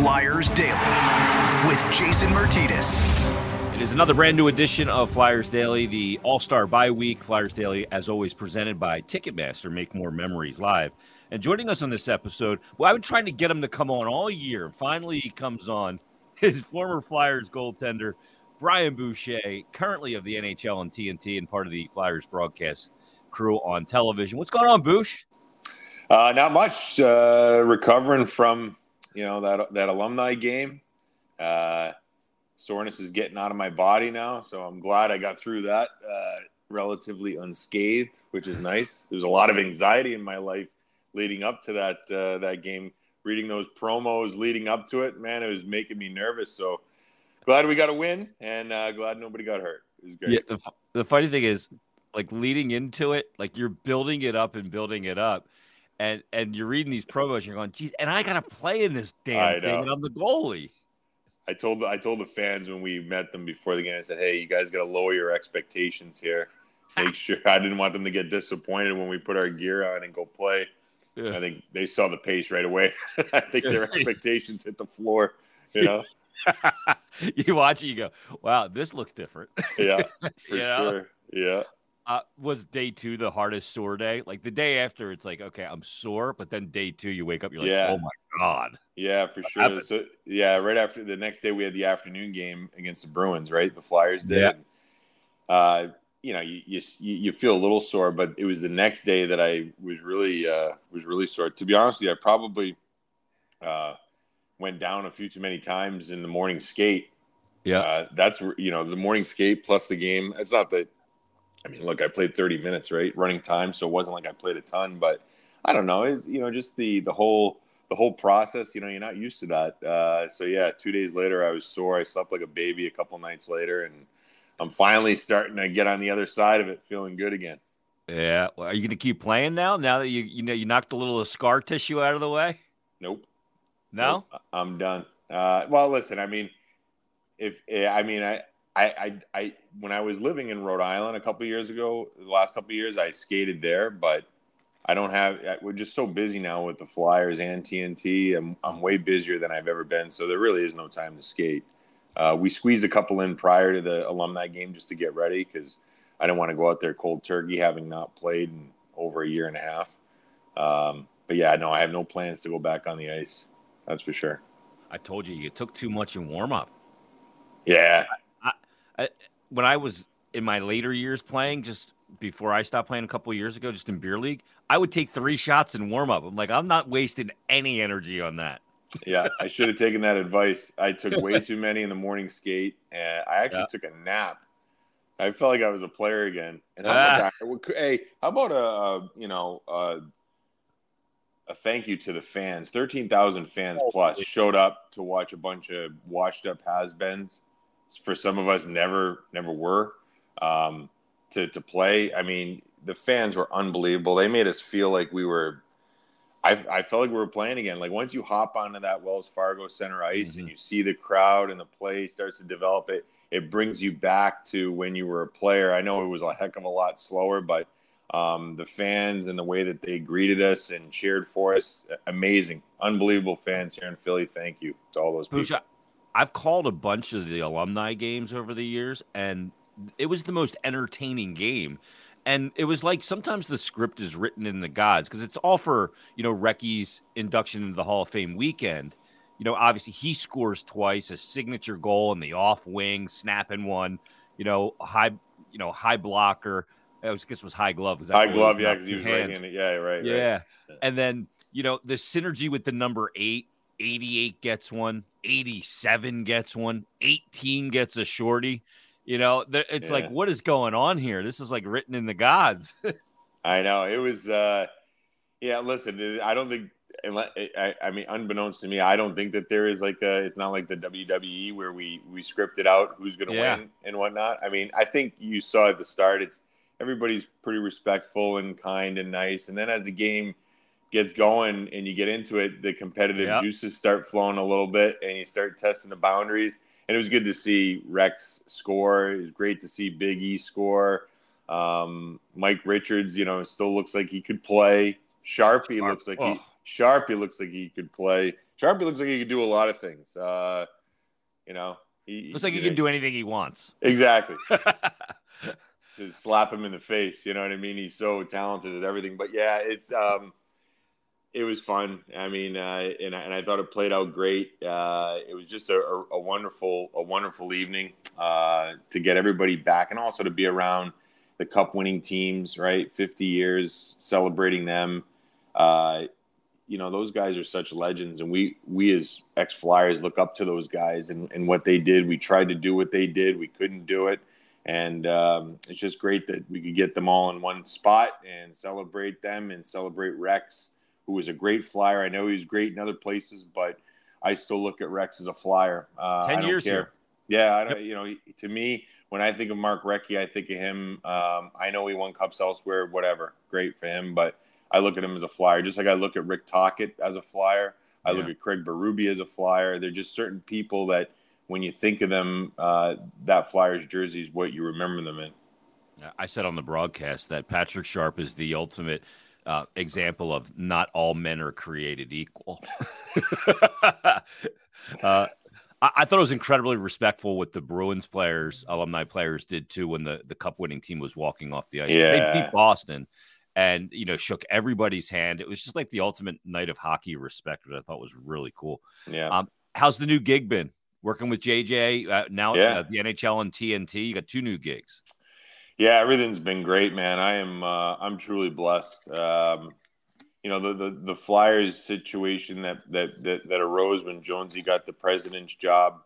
Flyers Daily with Jason Myrtetus. It is another brand new edition of Flyers Daily, the All Star Bye Week. Flyers Daily, as always, presented by Ticketmaster. Make more memories live. And joining us on this episode, well, I've been trying to get him to come on all year. Finally, he comes on. His former Flyers goaltender, Brian Boucher, currently of the NHL and TNT and part of the Flyers broadcast crew on television. What's going on, Bouch? Uh, not much. Uh, recovering from you know that that alumni game. Uh, soreness is getting out of my body now, so I'm glad I got through that uh, relatively unscathed, which is nice. There's a lot of anxiety in my life leading up to that uh, that game. Reading those promos leading up to it, man, it was making me nervous. So glad we got a win, and uh, glad nobody got hurt. It was great. Yeah, the, the funny thing is, like leading into it, like you're building it up and building it up and and you're reading these promos, you're going, geez, and I gotta play in this damn thing, and I'm the goalie. I told I told the fans when we met them before the game, I said, "Hey, you guys got to lower your expectations here. Make sure I didn't want them to get disappointed when we put our gear on and go play. Yeah. I think they saw the pace right away. I think their expectations hit the floor. You know, you watch it, you go, "Wow, this looks different." Yeah, for sure. Yeah. Uh, was day two the hardest sore day? Like the day after, it's like, okay, I'm sore, but then day two, you wake up, you're like, yeah. oh my god. Yeah, for what sure. So, yeah, right after the next day, we had the afternoon game against the Bruins, right? The Flyers did. Yeah. uh, you know, you, you you feel a little sore, but it was the next day that I was really uh, was really sore. To be honest with you, I probably uh, went down a few too many times in the morning skate. Yeah, uh, that's you know the morning skate plus the game. It's not that I mean, look, I played 30 minutes, right, running time, so it wasn't like I played a ton, but I don't know, it's you know just the the whole the whole process. You know, you're not used to that. Uh, so yeah, two days later, I was sore. I slept like a baby a couple nights later, and I'm finally starting to get on the other side of it, feeling good again. Yeah, well, are you going to keep playing now? Now that you you know you knocked a little scar tissue out of the way? Nope. No, nope. I'm done. Uh, well, listen, I mean, if I mean, I I, I, I, when I was living in Rhode Island a couple years ago, the last couple years, I skated there, but I don't have. We're just so busy now with the Flyers and TNT. I'm, I'm way busier than I've ever been, so there really is no time to skate. Uh, we squeezed a couple in prior to the alumni game just to get ready because I didn't want to go out there cold turkey, having not played in over a year and a half. Um, but yeah, no, I have no plans to go back on the ice. That's for sure. I told you you took too much in warm up. Yeah, when I was in my later years playing, just before I stopped playing a couple years ago, just in beer league, I would take three shots in warm up. I'm like, I'm not wasting any energy on that. yeah, I should have taken that advice. I took way too many in the morning skate, and I actually yeah. took a nap. I felt like I was a player again. And how ah. about hey, how about a, you know a, a thank you to the fans? Thirteen thousand fans oh, plus showed up to watch a bunch of washed up has-beens for some of us never never were um, to to play. I mean, the fans were unbelievable. They made us feel like we were. I, I felt like we were playing again. Like once you hop onto that Wells Fargo Center ice mm-hmm. and you see the crowd and the play starts to develop, it it brings you back to when you were a player. I know it was a heck of a lot slower, but um, the fans and the way that they greeted us and cheered for us, amazing, unbelievable fans here in Philly. Thank you to all those people. I've called a bunch of the alumni games over the years, and it was the most entertaining game. And it was like sometimes the script is written in the gods because it's all for you know Recchi's induction into the Hall of Fame weekend. You know, obviously he scores twice, a signature goal in the off wing, snapping one. You know, high, you know, high blocker. I was, guess was high glove. High glove, yeah, because he was right in it. Yeah, right. Yeah. right. and then you know the synergy with the number eight 88 gets one, 87 gets one, 18 gets a shorty. You know, it's yeah. like, what is going on here? This is like written in the gods. I know. It was, uh, yeah, listen, I don't think, I, I mean, unbeknownst to me, I don't think that there is like a, it's not like the WWE where we, we scripted out who's going to yeah. win and whatnot. I mean, I think you saw at the start, it's, everybody's pretty respectful and kind and nice. And then as the game, gets going and you get into it, the competitive yep. juices start flowing a little bit and you start testing the boundaries. And it was good to see Rex score. It was great to see Big E score. Um, Mike Richards, you know, still looks like he could play. Sharpie Sharp. looks like oh. he Sharpie looks like he could play. Sharpie looks like he could do a lot of things. Uh, you know, he looks like he can do anything he wants. Exactly. Just slap him in the face. You know what I mean? He's so talented at everything. But yeah, it's um, it was fun. I mean, uh, and, and I thought it played out great. Uh, it was just a, a, wonderful, a wonderful evening uh, to get everybody back, and also to be around the Cup winning teams. Right, fifty years celebrating them. Uh, you know, those guys are such legends, and we we as ex Flyers look up to those guys and, and what they did. We tried to do what they did, we couldn't do it, and um, it's just great that we could get them all in one spot and celebrate them and celebrate Rex who was a great flyer. I know he was great in other places, but I still look at Rex as a flyer. Uh, Ten years care. here. Yeah, I don't. Yep. You know, to me, when I think of Mark Recchi, I think of him. Um, I know he won cups elsewhere, whatever. Great for him, but I look at him as a flyer, just like I look at Rick Tocchet as a flyer. I yeah. look at Craig Berube as a flyer. They're just certain people that, when you think of them, uh, that Flyers jersey is what you remember them in. I said on the broadcast that Patrick Sharp is the ultimate uh, example of not all men are created equal. uh, I, I, thought it was incredibly respectful what the Bruins players, alumni players, did too when the, the cup winning team was walking off the ice. Yeah. They beat Boston and you know shook everybody's hand. It was just like the ultimate night of hockey respect, which I thought was really cool. Yeah. Um, how's the new gig been? Working with JJ uh, now yeah. uh, the NHL and TNT. You got two new gigs. Yeah, everything's been great, man. I am uh, I'm truly blessed. Um, you know the, the the Flyers situation that, that that that arose when Jonesy got the president's job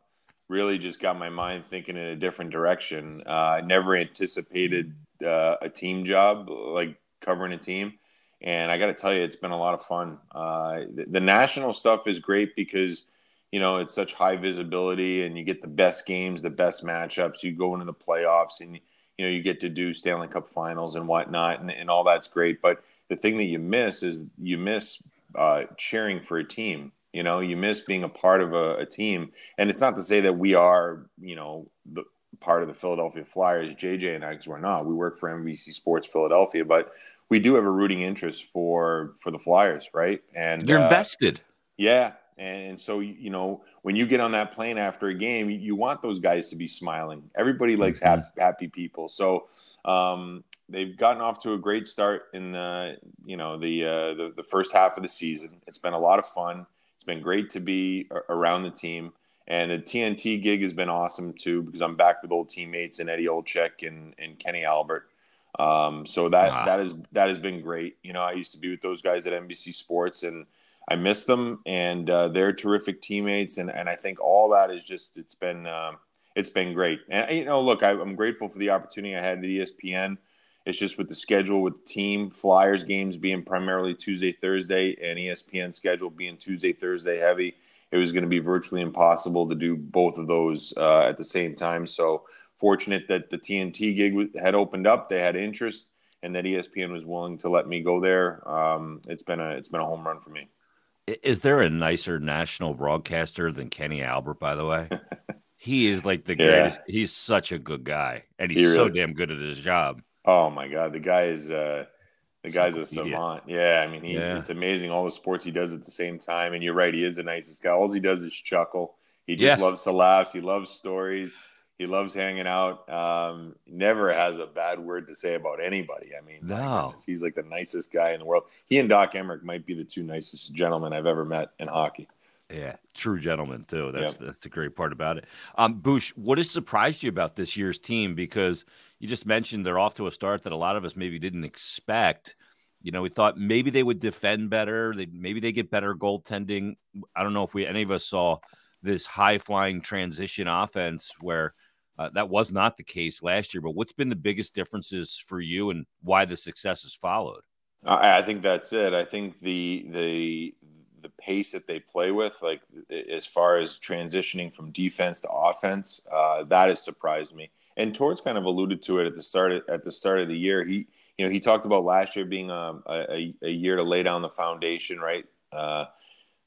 really just got my mind thinking in a different direction. Uh, I never anticipated uh, a team job like covering a team, and I got to tell you, it's been a lot of fun. Uh, the, the national stuff is great because you know it's such high visibility, and you get the best games, the best matchups. You go into the playoffs, and you know you get to do Stanley Cup Finals and whatnot, and, and all that's great. But the thing that you miss is you miss uh, cheering for a team. You know, you miss being a part of a, a, team, and it's not to say that we are, you know, the part of the Philadelphia Flyers. JJ and I, because we're not. We work for NBC Sports Philadelphia, but we do have a rooting interest for for the Flyers, right? And you're uh, invested. Yeah, and so, you know, when you get on that plane after a game, you want those guys to be smiling. Everybody likes mm-hmm. happy, happy people. So um, they've gotten off to a great start in the, you know, the, uh, the, the first half of the season. It's been a lot of fun. It's been great to be around the team. And the TNT gig has been awesome too because I'm back with old teammates and Eddie Olczyk and, and Kenny Albert. Um, so that wow. that is that has been great. You know, I used to be with those guys at NBC Sports, and I miss them, and uh, they're terrific teammates, and and I think all that is just it's been um, it's been great. And you know, look, I, am grateful for the opportunity I had at ESPN. It's just with the schedule with team Flyers games being primarily Tuesday, Thursday, and ESPN schedule being Tuesday, Thursday heavy. It was going to be virtually impossible to do both of those uh, at the same time. So fortunate that the TNT gig had opened up. They had interest, and that ESPN was willing to let me go there. Um, it's been a it's been a home run for me. Is there a nicer national broadcaster than Kenny Albert? By the way, he is like the greatest. He's such a good guy, and he's he really, so damn good at his job. Oh my god, the guy is uh, the guy's a savant. Yeah, I mean, he, yeah. it's amazing all the sports he does at the same time. And you're right, he is the nicest guy. All he does is chuckle. He just yeah. loves to laugh. He loves stories. He loves hanging out. Um, never has a bad word to say about anybody. I mean, no, he's like the nicest guy in the world. He and Doc Emrick might be the two nicest gentlemen I've ever met in hockey. Yeah, true gentleman too. That's yep. that's the great part about it. Um, Boosh, what has surprised you about this year's team? Because you just mentioned they're off to a start that a lot of us maybe didn't expect. You know, we thought maybe they would defend better. They maybe they get better goaltending. I don't know if we any of us saw this high flying transition offense where uh, that was not the case last year. But what's been the biggest differences for you, and why the success has followed? I, I think that's it. I think the the the pace that they play with, like as far as transitioning from defense to offense, uh, that has surprised me. And Torts kind of alluded to it at the start of, at the start of the year. He you know he talked about last year being um, a, a, a year to lay down the foundation, right? Uh,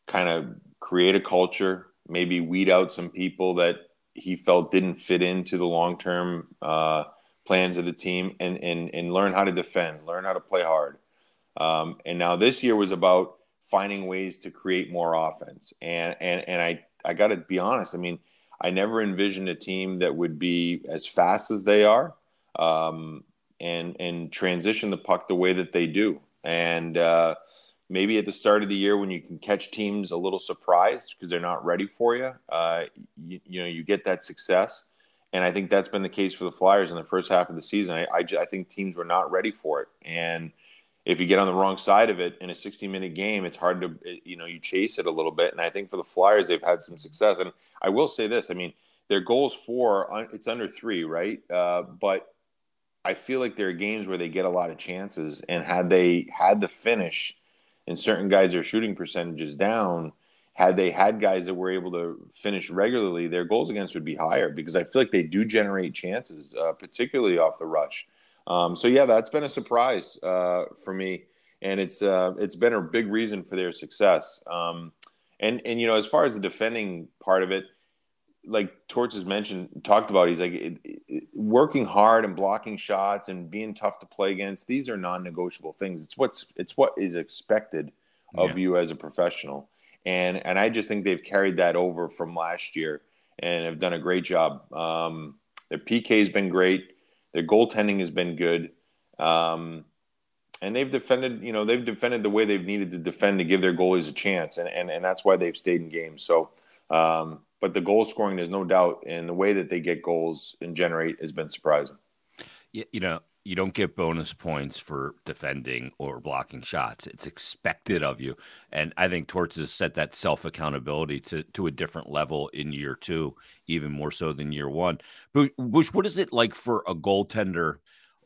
kind of create a culture, maybe weed out some people that he felt didn't fit into the long term uh, plans of the team and, and, and learn how to defend, learn how to play hard. Um, and now this year was about finding ways to create more offense. And and and I I got to be honest. I mean, I never envisioned a team that would be as fast as they are, um, and and transition the puck the way that they do. And uh, maybe at the start of the year when you can catch teams a little surprised because they're not ready for you, uh, you, you know, you get that success. And I think that's been the case for the Flyers in the first half of the season. I, I, I think teams were not ready for it. And if you get on the wrong side of it in a 60 minute game, it's hard to, you know, you chase it a little bit. And I think for the Flyers, they've had some success. And I will say this I mean, their goals for, it's under three, right? Uh, but I feel like there are games where they get a lot of chances. And had they had the finish, and certain guys are shooting percentages down, had they had guys that were able to finish regularly, their goals against would be higher because I feel like they do generate chances, uh, particularly off the rush. Um, so yeah, that's been a surprise uh, for me, and it's uh, it's been a big reason for their success. Um, and and you know, as far as the defending part of it, like Torts has mentioned, talked about, he's like it, it, working hard and blocking shots and being tough to play against. These are non-negotiable things. It's what's it's what is expected of yeah. you as a professional and and I just think they've carried that over from last year and have done a great job. Um, their PK has been great. Their goaltending has been good. Um, and they've defended, you know, they've defended the way they've needed to defend to give their goalies a chance, and and, and that's why they've stayed in games. So, um, but the goal scoring, there's no doubt, and the way that they get goals and generate has been surprising. Yeah, you know, you don't get bonus points for defending or blocking shots. It's expected of you. And I think Torts has set that self accountability to, to a different level in year two, even more so than year one. Bush, what is it like for a goaltender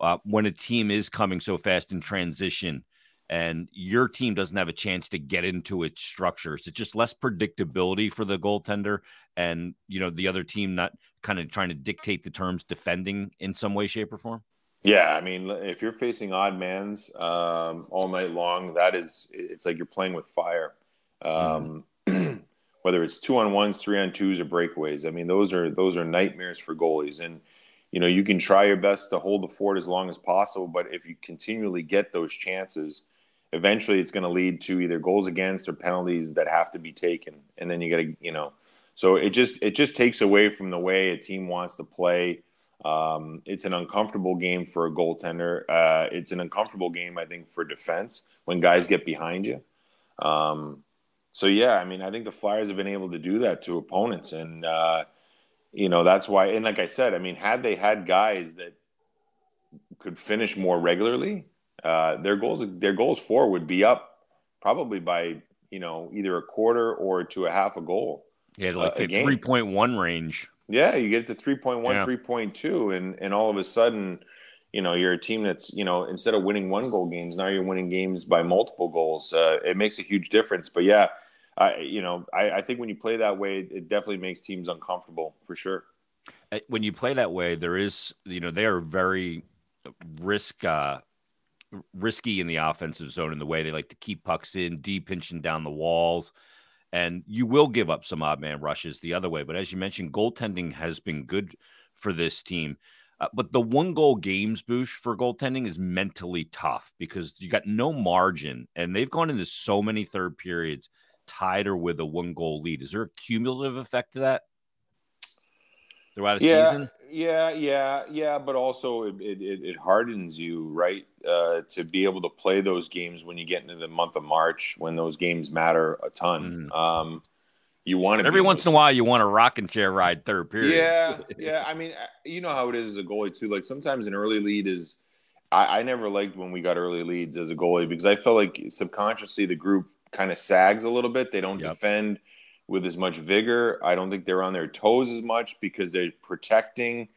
uh, when a team is coming so fast in transition and your team doesn't have a chance to get into its structures? It's just less predictability for the goaltender and, you know, the other team not kind of trying to dictate the terms defending in some way, shape, or form? Yeah, I mean, if you're facing odd mans um, all night long, that is, it's like you're playing with fire. Um, mm. whether it's two on ones, three on twos, or breakaways, I mean, those are those are nightmares for goalies. And you know, you can try your best to hold the fort as long as possible, but if you continually get those chances, eventually it's going to lead to either goals against or penalties that have to be taken. And then you got to, you know, so it just it just takes away from the way a team wants to play um, it's an uncomfortable game for a goaltender. Uh, it's an uncomfortable game, I think, for defense when guys get behind you. Um, so yeah, I mean, I think the Flyers have been able to do that to opponents, and uh, you know that's why. And like I said, I mean, had they had guys that could finish more regularly, uh, their goals their goals for would be up probably by you know either a quarter or to a half a goal. Yeah, like uh, the three point one range. Yeah, you get to 3.1, yeah. 3.2, and and all of a sudden, you know, you're a team that's, you know, instead of winning one goal games, now you're winning games by multiple goals. Uh, it makes a huge difference. But yeah, I, you know, I, I think when you play that way, it definitely makes teams uncomfortable for sure. Uh, when you play that way, there is, you know, they are very risk uh, risky in the offensive zone in the way they like to keep pucks in, deep pinching down the walls and you will give up some odd man rushes the other way. But as you mentioned, goaltending has been good for this team. Uh, but the one goal games, Boosh, for goaltending is mentally tough because you got no margin, and they've gone into so many third periods tied or with a one goal lead. Is there a cumulative effect to that throughout a yeah, season? Yeah, yeah, yeah. But also, it, it, it hardens you, right? uh, to be able to play those games when you get into the month of March when those games matter a ton. Mm-hmm. Um, you want to every once in a while you want a rocking chair ride third period. Yeah, yeah. I mean, uh, you know how it is as a goalie too. Like sometimes an early lead is. I, I never liked when we got early leads as a goalie because I felt like subconsciously the group kind of sags a little bit. They don't yep. defend with as much vigor. I don't think they're on their toes as much because they're protecting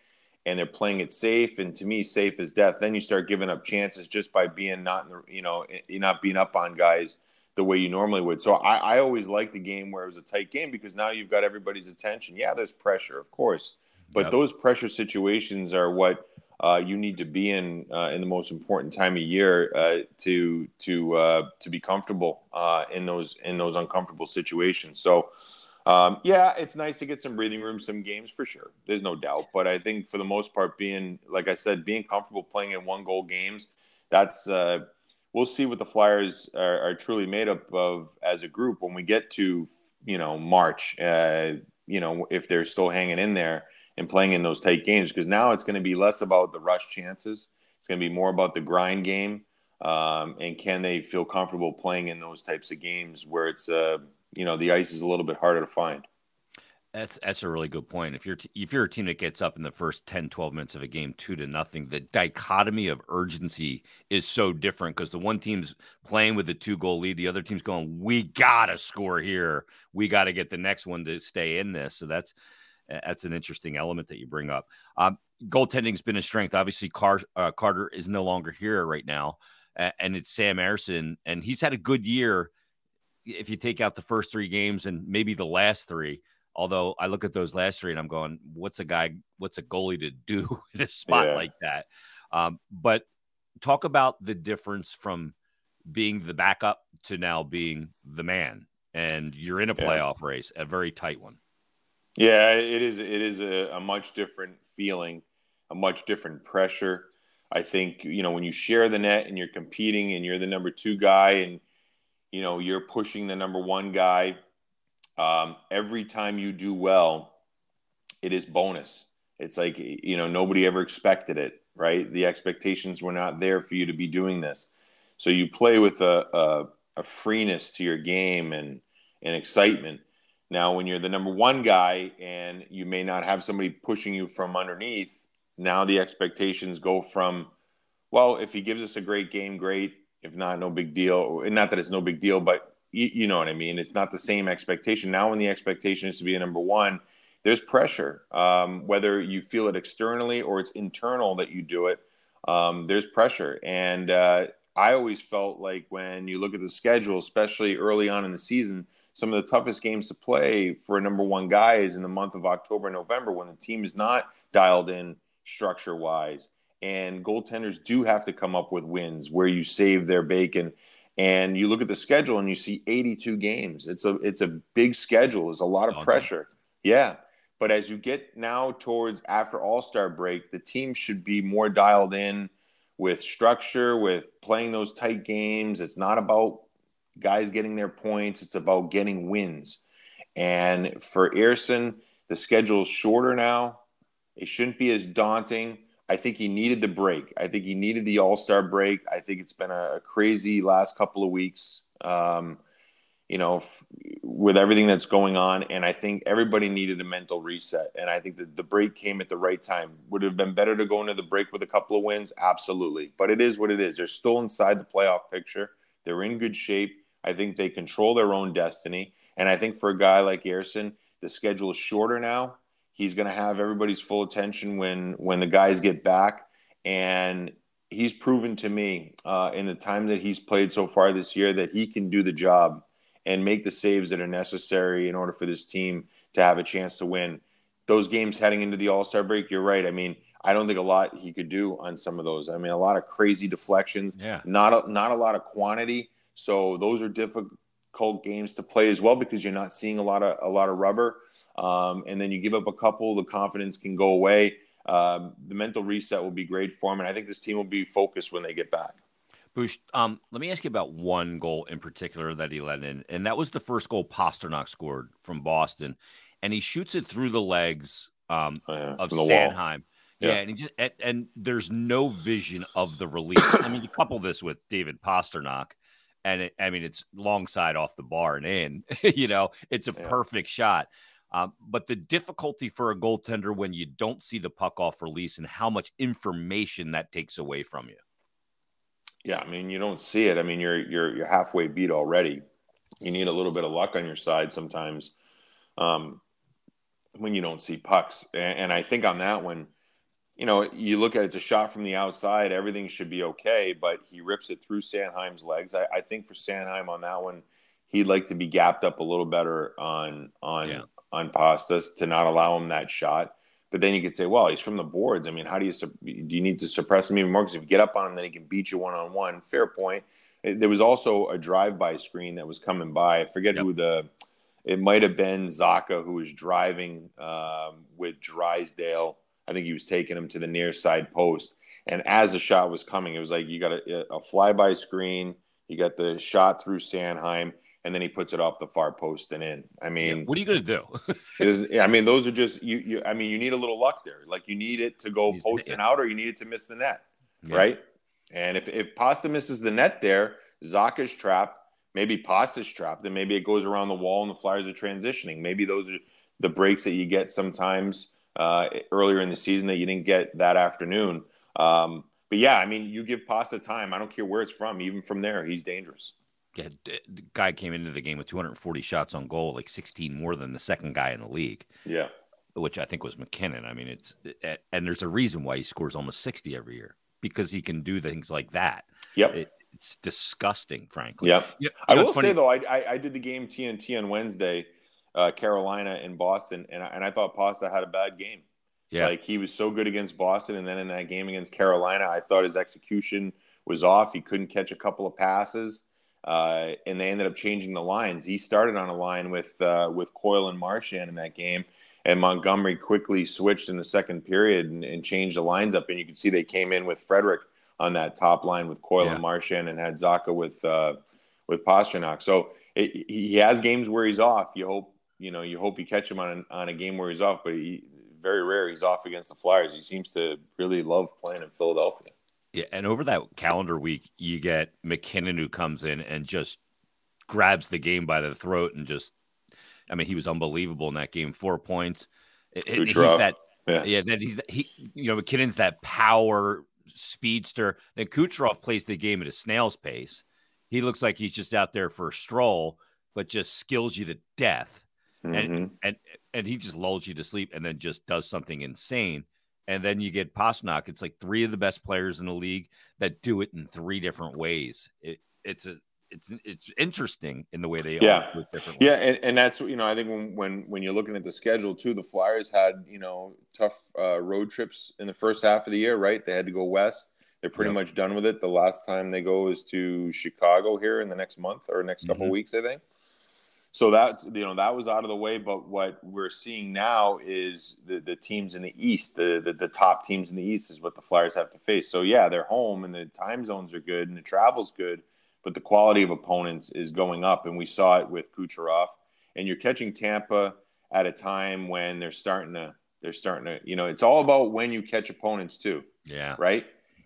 and they're playing it safe. And to me, safe is death. Then you start giving up chances just by being not, in the, you know, not being up on guys the way you normally would. So I, I always liked the game where it was a tight game because now you've got everybody's attention. Yeah, there's pressure, of course, but yep. those pressure situations are what uh, you need to be in uh, in the most important time of year uh, to to uh, to be comfortable uh, in those in those uncomfortable situations. So um, yeah, it's nice to get some breathing room, some games for sure. There's no doubt. But I think for the most part, being like I said, being comfortable playing in one goal games, that's uh, we'll see what the Flyers are, are, truly made up of as a group when we get to you know March. You know if they're still hanging in there and playing in those tight games because now it's going to be less about the rush chances. It's going to be more about the grind game. Um, and can they feel comfortable playing in those types of games where it's uh, you know the ice is a little bit harder to find? That's that's a really good point. If you're t- if you're a team that gets up in the first 10 12 minutes of a game 2 to nothing, the dichotomy of urgency is so different cuz the one team's playing with a two goal lead, the other team's going, "We got to score here. We got to get the next one to stay in this." So that's that's an interesting element that you bring up. Um, goaltending's been a strength. Obviously, Car- uh, Carter is no longer here right now, and it's Sam Ersson, and he's had a good year. If you take out the first three games and maybe the last three, Although I look at those last three and I'm going, what's a guy, what's a goalie to do in a spot yeah. like that? Um, but talk about the difference from being the backup to now being the man, and you're in a playoff yeah. race, a very tight one. Yeah, it is. It is a, a much different feeling, a much different pressure. I think you know when you share the net and you're competing and you're the number two guy and you know you're pushing the number one guy um, every time you do well, it is bonus. It's like, you know, nobody ever expected it, right? The expectations were not there for you to be doing this. So you play with a, a, a freeness to your game and, and excitement. Now, when you're the number one guy and you may not have somebody pushing you from underneath, now the expectations go from, well, if he gives us a great game, great. If not, no big deal. Not that it's no big deal, but you, you know what I mean? It's not the same expectation. Now, when the expectation is to be a number one, there's pressure. Um, whether you feel it externally or it's internal that you do it, um, there's pressure. And uh, I always felt like when you look at the schedule, especially early on in the season, some of the toughest games to play for a number one guy is in the month of October, November, when the team is not dialed in structure wise. And goaltenders do have to come up with wins where you save their bacon and you look at the schedule and you see 82 games. It's a it's a big schedule. There's a lot of pressure. Yeah. But as you get now towards after All-Star break, the team should be more dialed in with structure, with playing those tight games. It's not about guys getting their points, it's about getting wins. And for Ersson, the schedule is shorter now. It shouldn't be as daunting. I think he needed the break. I think he needed the All Star break. I think it's been a, crazy last couple of weeks, um, you know, f- with everything that's going on. And I think everybody needed a mental reset. And I think that the break came at the right time. Would have been better to go into the break with a couple of wins? Absolutely. But it is what it is. They're still inside the playoff picture, they're in good shape. I think they control their own destiny. And I think for a guy like Ersson, the schedule is shorter now He's going to have everybody's full attention when when the guys get back, and he's proven to me uh, in the time that he's played so far this year that he can do the job and make the saves that are necessary in order for this team to have a chance to win. Those games heading into the All Star break, you're right. I mean, I don't think a lot he could do on some of those. I mean, a lot of crazy deflections, yeah. not a, not a lot of quantity. So those are difficult games to play as well because you're not seeing a lot of a lot of rubber, um, and then you give up a couple, the confidence can go away. Um, the mental reset will be great for them, and I think this team will be focused when they get back. Bush, um, let me ask you about one goal in particular that he let in, and that was the first goal Pastrnak scored from Boston, and he shoots it through the legs um, oh, yeah, of Sanheim. Yeah. yeah. and he just and, and, there's no vision of the release. I mean, you couple this with David Pastrnak, and it, I mean it's long side off the bar and in. you know, it's a yeah. perfect shot. Um, but the difficulty for a goaltender when you don't see the puck off release and how much information that takes away from you. Yeah, I mean you don't see it. I mean you're you're you're halfway beat already. You need a little bit of luck on your side sometimes um, when you don't see pucks. And, and I think on that one, you know, you look at it, it's a shot from the outside, everything should be okay, but he rips it through Sanheim's legs. I, I think for Sanheim on that one, he'd like to be gapped up a little better on on yeah. on Pastas to not allow him that shot. But then you could say, well, he's from the boards. I mean, how do you do you need to suppress him even more? Because if you get up on him, then he can beat you one on one. Fair point. There was also a drive-by screen that was coming by. I forget yep. who the. It might have been Zacha who was driving um, with Drysdale I think he was taking him to the near side post. And as the shot was coming, it was like you got a, a flyby screen, you got the shot through Sanheim, and then he puts it off the far post and in. I mean, yeah, what are you going to do? is, I mean, those are just you, you. I mean, you need a little luck there. Like you need it to go He's, post and out, or you need it to miss the net, yeah. right? And if if Pasta misses the net there, Zacha's trapped. Maybe Pasta's trapped, then maybe it goes around the wall and the Flyers are transitioning. Maybe those are the breaks that you get sometimes uh, earlier in the season that you didn't get that afternoon. Um, but yeah, I mean, you give Pasta time. I don't care where it's from. Even from there, he's dangerous. Yeah, the guy came into the game with 240 shots on goal, like 16 more than the second guy in the league. Yeah, which I think was MacKinnon. I mean, it's and there's a reason why he scores almost 60 every year because he can do things like that. Yep. It, it's disgusting, frankly. Yep. You know, I will say though, I, I, I did the game TNT on Wednesday, uh, Carolina and Boston, and I, and I thought Pasta had a bad game. Yeah. Like he was so good against Boston, and then in that game against Carolina, I thought his execution was off. He couldn't catch a couple of passes uh, and they ended up changing the lines. He started on a line with uh, with Coyle and Marchand in that game, and Montgomery quickly switched in the second period and, and changed the lines up. And you can see they came in with Frederic on that top line with Coyle yeah. and Marchand, and had Zacha with uh, with Pastrnak. So it, he has games where he's off. You hope you know you hope you catch him on on a game where he's off, but he, very rare he's off against the Flyers. He seems to really love playing in Philadelphia. Yeah, and over that calendar week, you get MacKinnon who comes in and just grabs the game by the throat and just, I mean, he was unbelievable in that game. Four points. he's that, yeah, yeah that he's he, you know, MacKinnon's that power speedster. Then Kucherov plays the game at a snail's pace. He looks like he's just out there for a stroll, but just skills you to death, mm-hmm. and and and he just lulls you to sleep, and then just does something insane and then you get Pastrnak. It's like three of the best players in the league that do it in three different ways. It, it's a it's it's interesting in the way they yeah with different yeah and, and that's you know I think when when when you're looking at the schedule too, the Flyers had you know tough uh, road trips in the first half of the year, right? They had to go west. They're pretty yep. much done with it. The last time they go is to Chicago here in the next month or next couple mm-hmm. weeks, I think so that's you know that was out of the way but what we're seeing now is the, the teams in the east the, the, the top teams in the east is what the flyers have to face. So yeah they're home and the time zones are good and the travel's good but the quality of opponents is going up. And we saw it with kucherov. And you're catching tampa at a time when they're starting to they're starting to you know it's all about when you catch opponents too. Yeah. Right?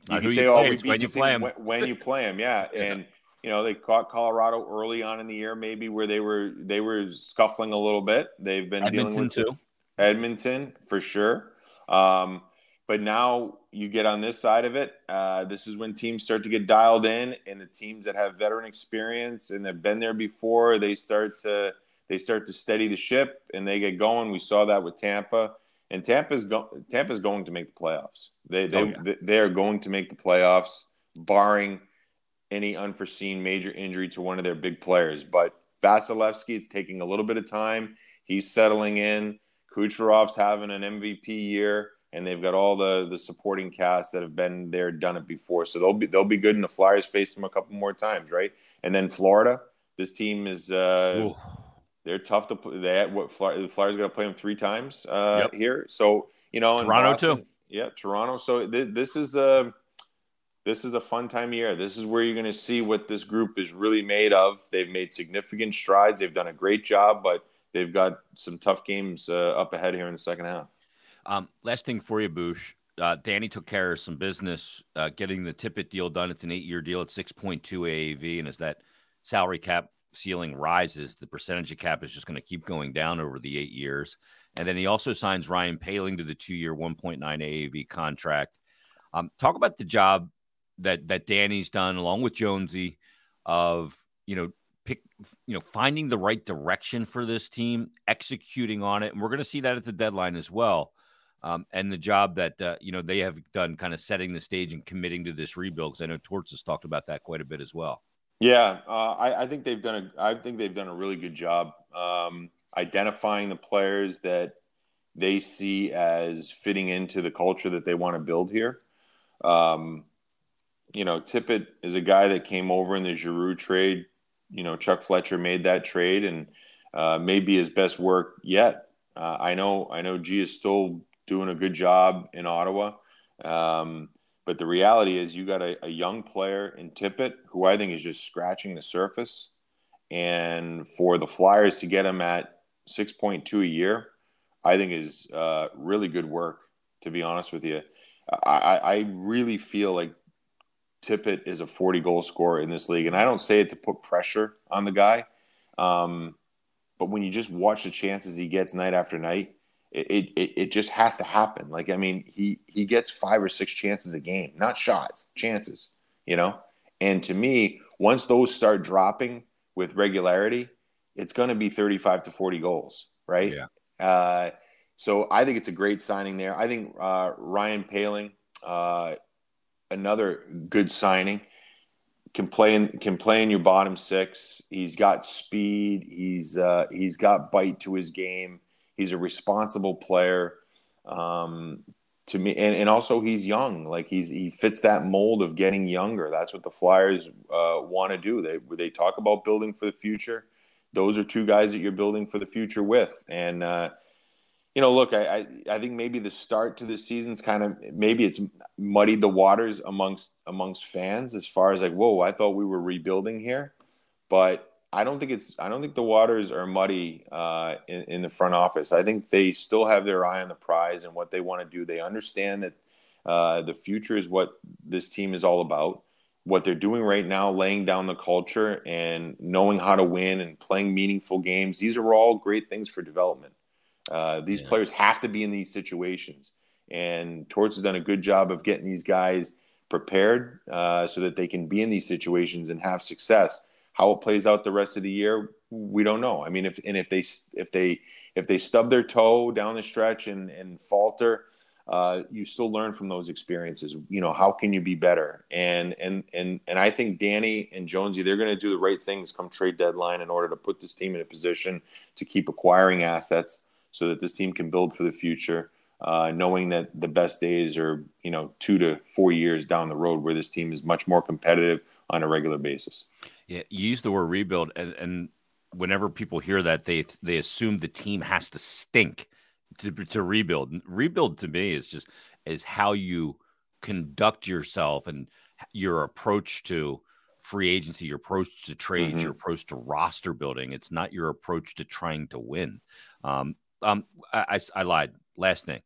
You Not can say oh we beat when you play them. when, when you play them yeah. yeah. and you know they caught Colorado early on in the year, maybe where they were they were scuffling a little bit. They've been Edmonton dealing with too. Edmonton for sure. Um, but now you get on this side of it. Uh, this is when teams start to get dialed in, and the teams that have veteran experience and have been there before, they start to they start to steady the ship and they get going. We saw that with Tampa, and Tampa's go, Tampa's going to make the playoffs. They they, oh, yeah. they are going to make the playoffs, barring any unforeseen major injury to one of their big players. But Vasilevskiy, it's taking a little bit of time. He's settling in. Kucherov's having an MVP year, and they've got all the the supporting cast that have been there, done it before. So they'll be they'll be good. And the Flyers face them a couple more times, right? And then Florida, this team is uh, they're tough to play. They what the Flyers got to play them three times uh, yep. here. So you know, Toronto Boston, too. Yeah, Toronto. So th- this is a uh, this is a fun time of year. This is where you're going to see what this group is really made of. They've made significant strides. They've done a great job, but they've got some tough games uh, up ahead here in the second half. Um, last thing for you, Boosh. Uh, Danny took care of some business uh, getting the Tippett deal done. It's an eight-year deal at 6.2 AAV, and as that salary cap ceiling rises, the percentage of cap is just going to keep going down over the eight years. And then he also signs Ryan Poehling to the two-year 1.9 AAV contract. Um, talk about the job that that Danny's done along with Jonesy of you know pick you know finding the right direction for this team, executing on it, and we're going to see that at the deadline as well. Um, and the job that uh, you know they have done, kind of setting the stage and committing to this rebuild. Because I know Torts has talked about that quite a bit as well. Yeah, uh, I, I, think they've done a. I think they've done a really good job um, identifying the players that they see as fitting into the culture that they want to build here. Um, you know, Tippett is a guy that came over in the Giroux trade. You know, Chuck Fletcher made that trade and uh, maybe his best work yet. Uh, I know, I know, G is still doing a good job in Ottawa, um, But the reality is, you got a, a young player in Tippett who I think is just scratching the surface. And for the Flyers to get him at 6.2 a year, I think is uh, really good work, to be honest with you. I, I really feel like Tippett is a 40 goal scorer in this league. And I don't say it to put pressure on the guy. Um, but when you just watch the chances he gets night after night, it, it, it just has to happen. Like, I mean, he, he gets five or six chances a game, not shots, chances, you know? And to me, once those start dropping with regularity, it's going to be 35 to 40 goals, right? Yeah. Uh, so I think it's a great signing there. I think uh, Ryan Poehling uh, another good signing. Can play in can play in your bottom six. He's got speed. He's uh, he's got bite to his game. He's a responsible player. Um, to me, and, and also he's young. Like he's he fits that mold of getting younger. That's what the Flyers uh, want to do. They they talk about building for the future. Those are two guys that you're building for the future with, and uh, you know, look, I, I, I think maybe the start to the season's kind of maybe it's muddied the waters amongst amongst fans as far as like, whoa, I thought we were rebuilding here, but I don't think it's I don't think the waters are muddy uh, in, in the front office. I think they still have their eye on the prize and what they want to do. They understand that uh, the future is what this team is all about. What they're doing right now, laying down the culture and knowing how to win and playing meaningful games, these are all great things for development. Uh, these yeah. players have to be in these situations, and Torts has done a good job of getting these guys prepared uh, so that they can be in these situations and have success. How it plays out the rest of the year, we don't know. I mean, if and if they if they if they stub their toe down the stretch and and falter, uh, you still learn from those experiences. You know, how can you be better? And and and and I think Danny and Jonesy, they're going to do the right things come trade deadline in order to put this team in a position to keep acquiring assets so that this team can build for the future, uh, knowing that the best days are you know two to four years down the road, where this team is much more competitive on a regular basis. Yeah, you use the word rebuild, and, and whenever people hear that, they they assume the team has to stink to to rebuild. Rebuild to me is just is how you conduct yourself and your approach to free agency, your approach to trades, mm-hmm. your approach to roster building. It's not your approach to trying to win. Um, um, I, I, lied. Last thing,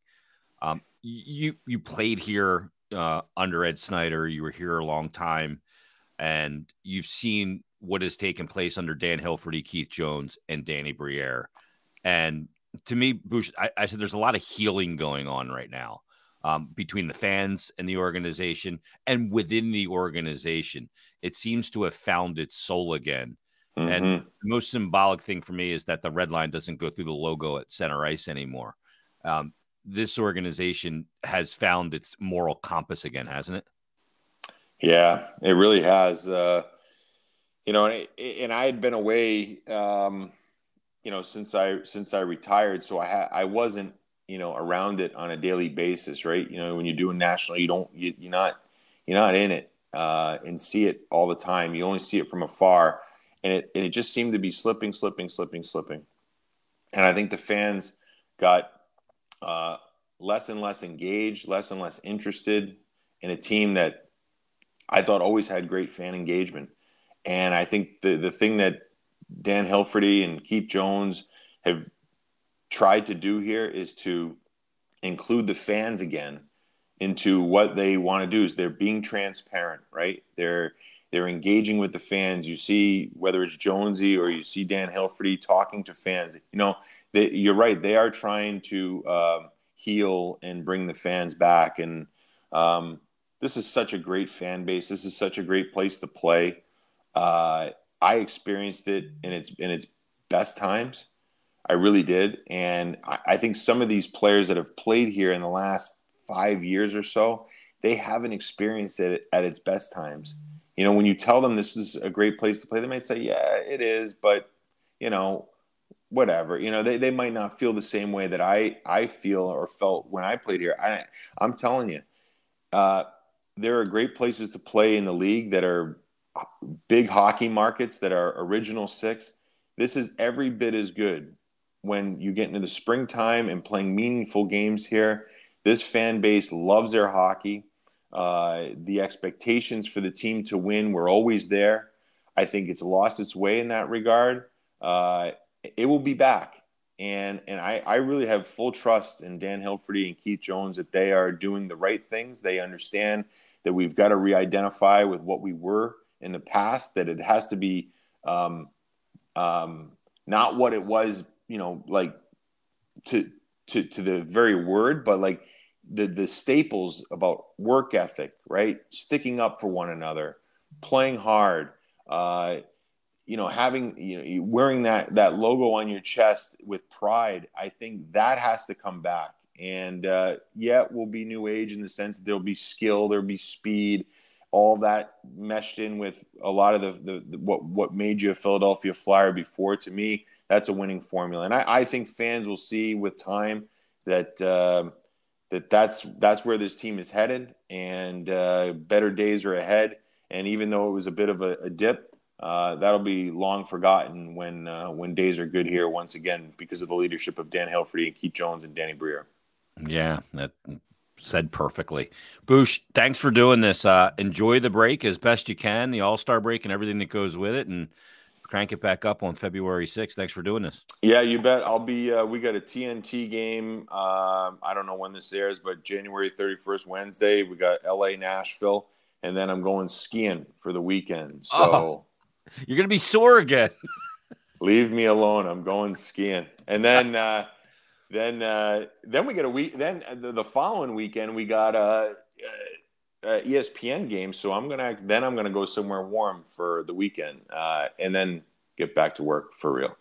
um, you you played here uh, under Ed Snider. You were here a long time, and you've seen what has taken place under Dan Hilferty, Keith Jones, and Danny Briere. And to me, Bush, I, I said there's a lot of healing going on right now um, between the fans and the organization, and within the organization, it seems to have found its soul again. Mm-hmm. And the most symbolic thing for me is that the red line doesn't go through the logo at center ice anymore. Um, this organization has found its moral compass again, hasn't it? Yeah, it really has. Uh, you know, and, and, I had been away, um, you know, since I since I retired, so I had I wasn't you know around it on a daily basis, right? You know, when you're doing national, you don't you, you're not you're not in it uh, and see it all the time. You only see it from afar and it, and it just seemed to be slipping, slipping, slipping, slipping. And I think the fans got uh, less and less engaged, less and less interested in a team that I thought always had great fan engagement. And I think the the thing that Dan Hilferty and Keith Jones have tried to do here is to include the fans again into what they want to do is they're being transparent right they're they're engaging with the fans. You see whether it's Jonesy or you see Dan Hilferty talking to fans. You know, they, you're right. They are trying to um, heal and bring the fans back. And um, this is such a great fan base. This is such a great place to play. Uh, I experienced it in its in its best times. I really did, and I, I think some of these players that have played here in the last five years or so, they haven't experienced it at its best times you know, when you tell them this is a great place to play, they might say, yeah, it is, but you know, whatever. You know, they, they might not feel the same way that I, I feel or felt when I played here. I, I'm telling you, uh, there are great places to play in the league that are big hockey markets that are original six. This is every bit as good when you get into the springtime and playing meaningful games here. This fan base loves their hockey. Uh, the expectations for the team to win were always there. I think it's lost its way in that regard. Uh, it will be back. And, and I, I really have full trust in Dan Hilferty and Keith Jones that they are doing the right things. They understand that we've got to re identify with what we were in the past, that it has to be um, um, not what it was, you know, like to, to, to the very word, but like the, the staples about work ethic, right? Sticking up for one another, playing hard, uh, you know, having you know, wearing that that logo on your chest with pride, I think that has to come back. And uh, yeah, it will be new age in the sense that there'll be skill, there'll be speed, all that meshed in with a lot of the, the, the what what made you a Philadelphia Flyer before. To me, that's a winning formula, and I, I think fans will see with time that. Uh, that that's that's where this team is headed, and uh, better days are ahead. And even though it was a bit of a, a dip, uh, that'll be long forgotten when uh, when days are good here once again because of the leadership of Dan Hilferty and Keith Jones and Danny Briere. Yeah, that said perfectly. Boosh, thanks for doing this. Uh, enjoy the break as best you can, the All Star break and everything that goes with it, and crank it back up on February 6th. Thanks for doing this. Yeah, you bet. I'll be. Uh, we got a TNT game. Uh, I don't know when this airs, but January 31st, Wednesday. We got LA Nashville, and then I'm going skiing for the weekend. So. Oh you're gonna be sore again. leave me alone. I'm going skiing, and then uh, then uh, then we get a week. Then the, the following weekend we got a, a, ESPN game. So I'm gonna then I'm gonna go somewhere warm for the weekend, uh, and then get back to work for real.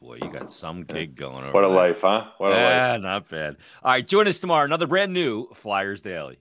Boy, you got some gig going on. What a there. life, huh? What a life. Not bad. All right, join us tomorrow. Another brand new Flyers Daily.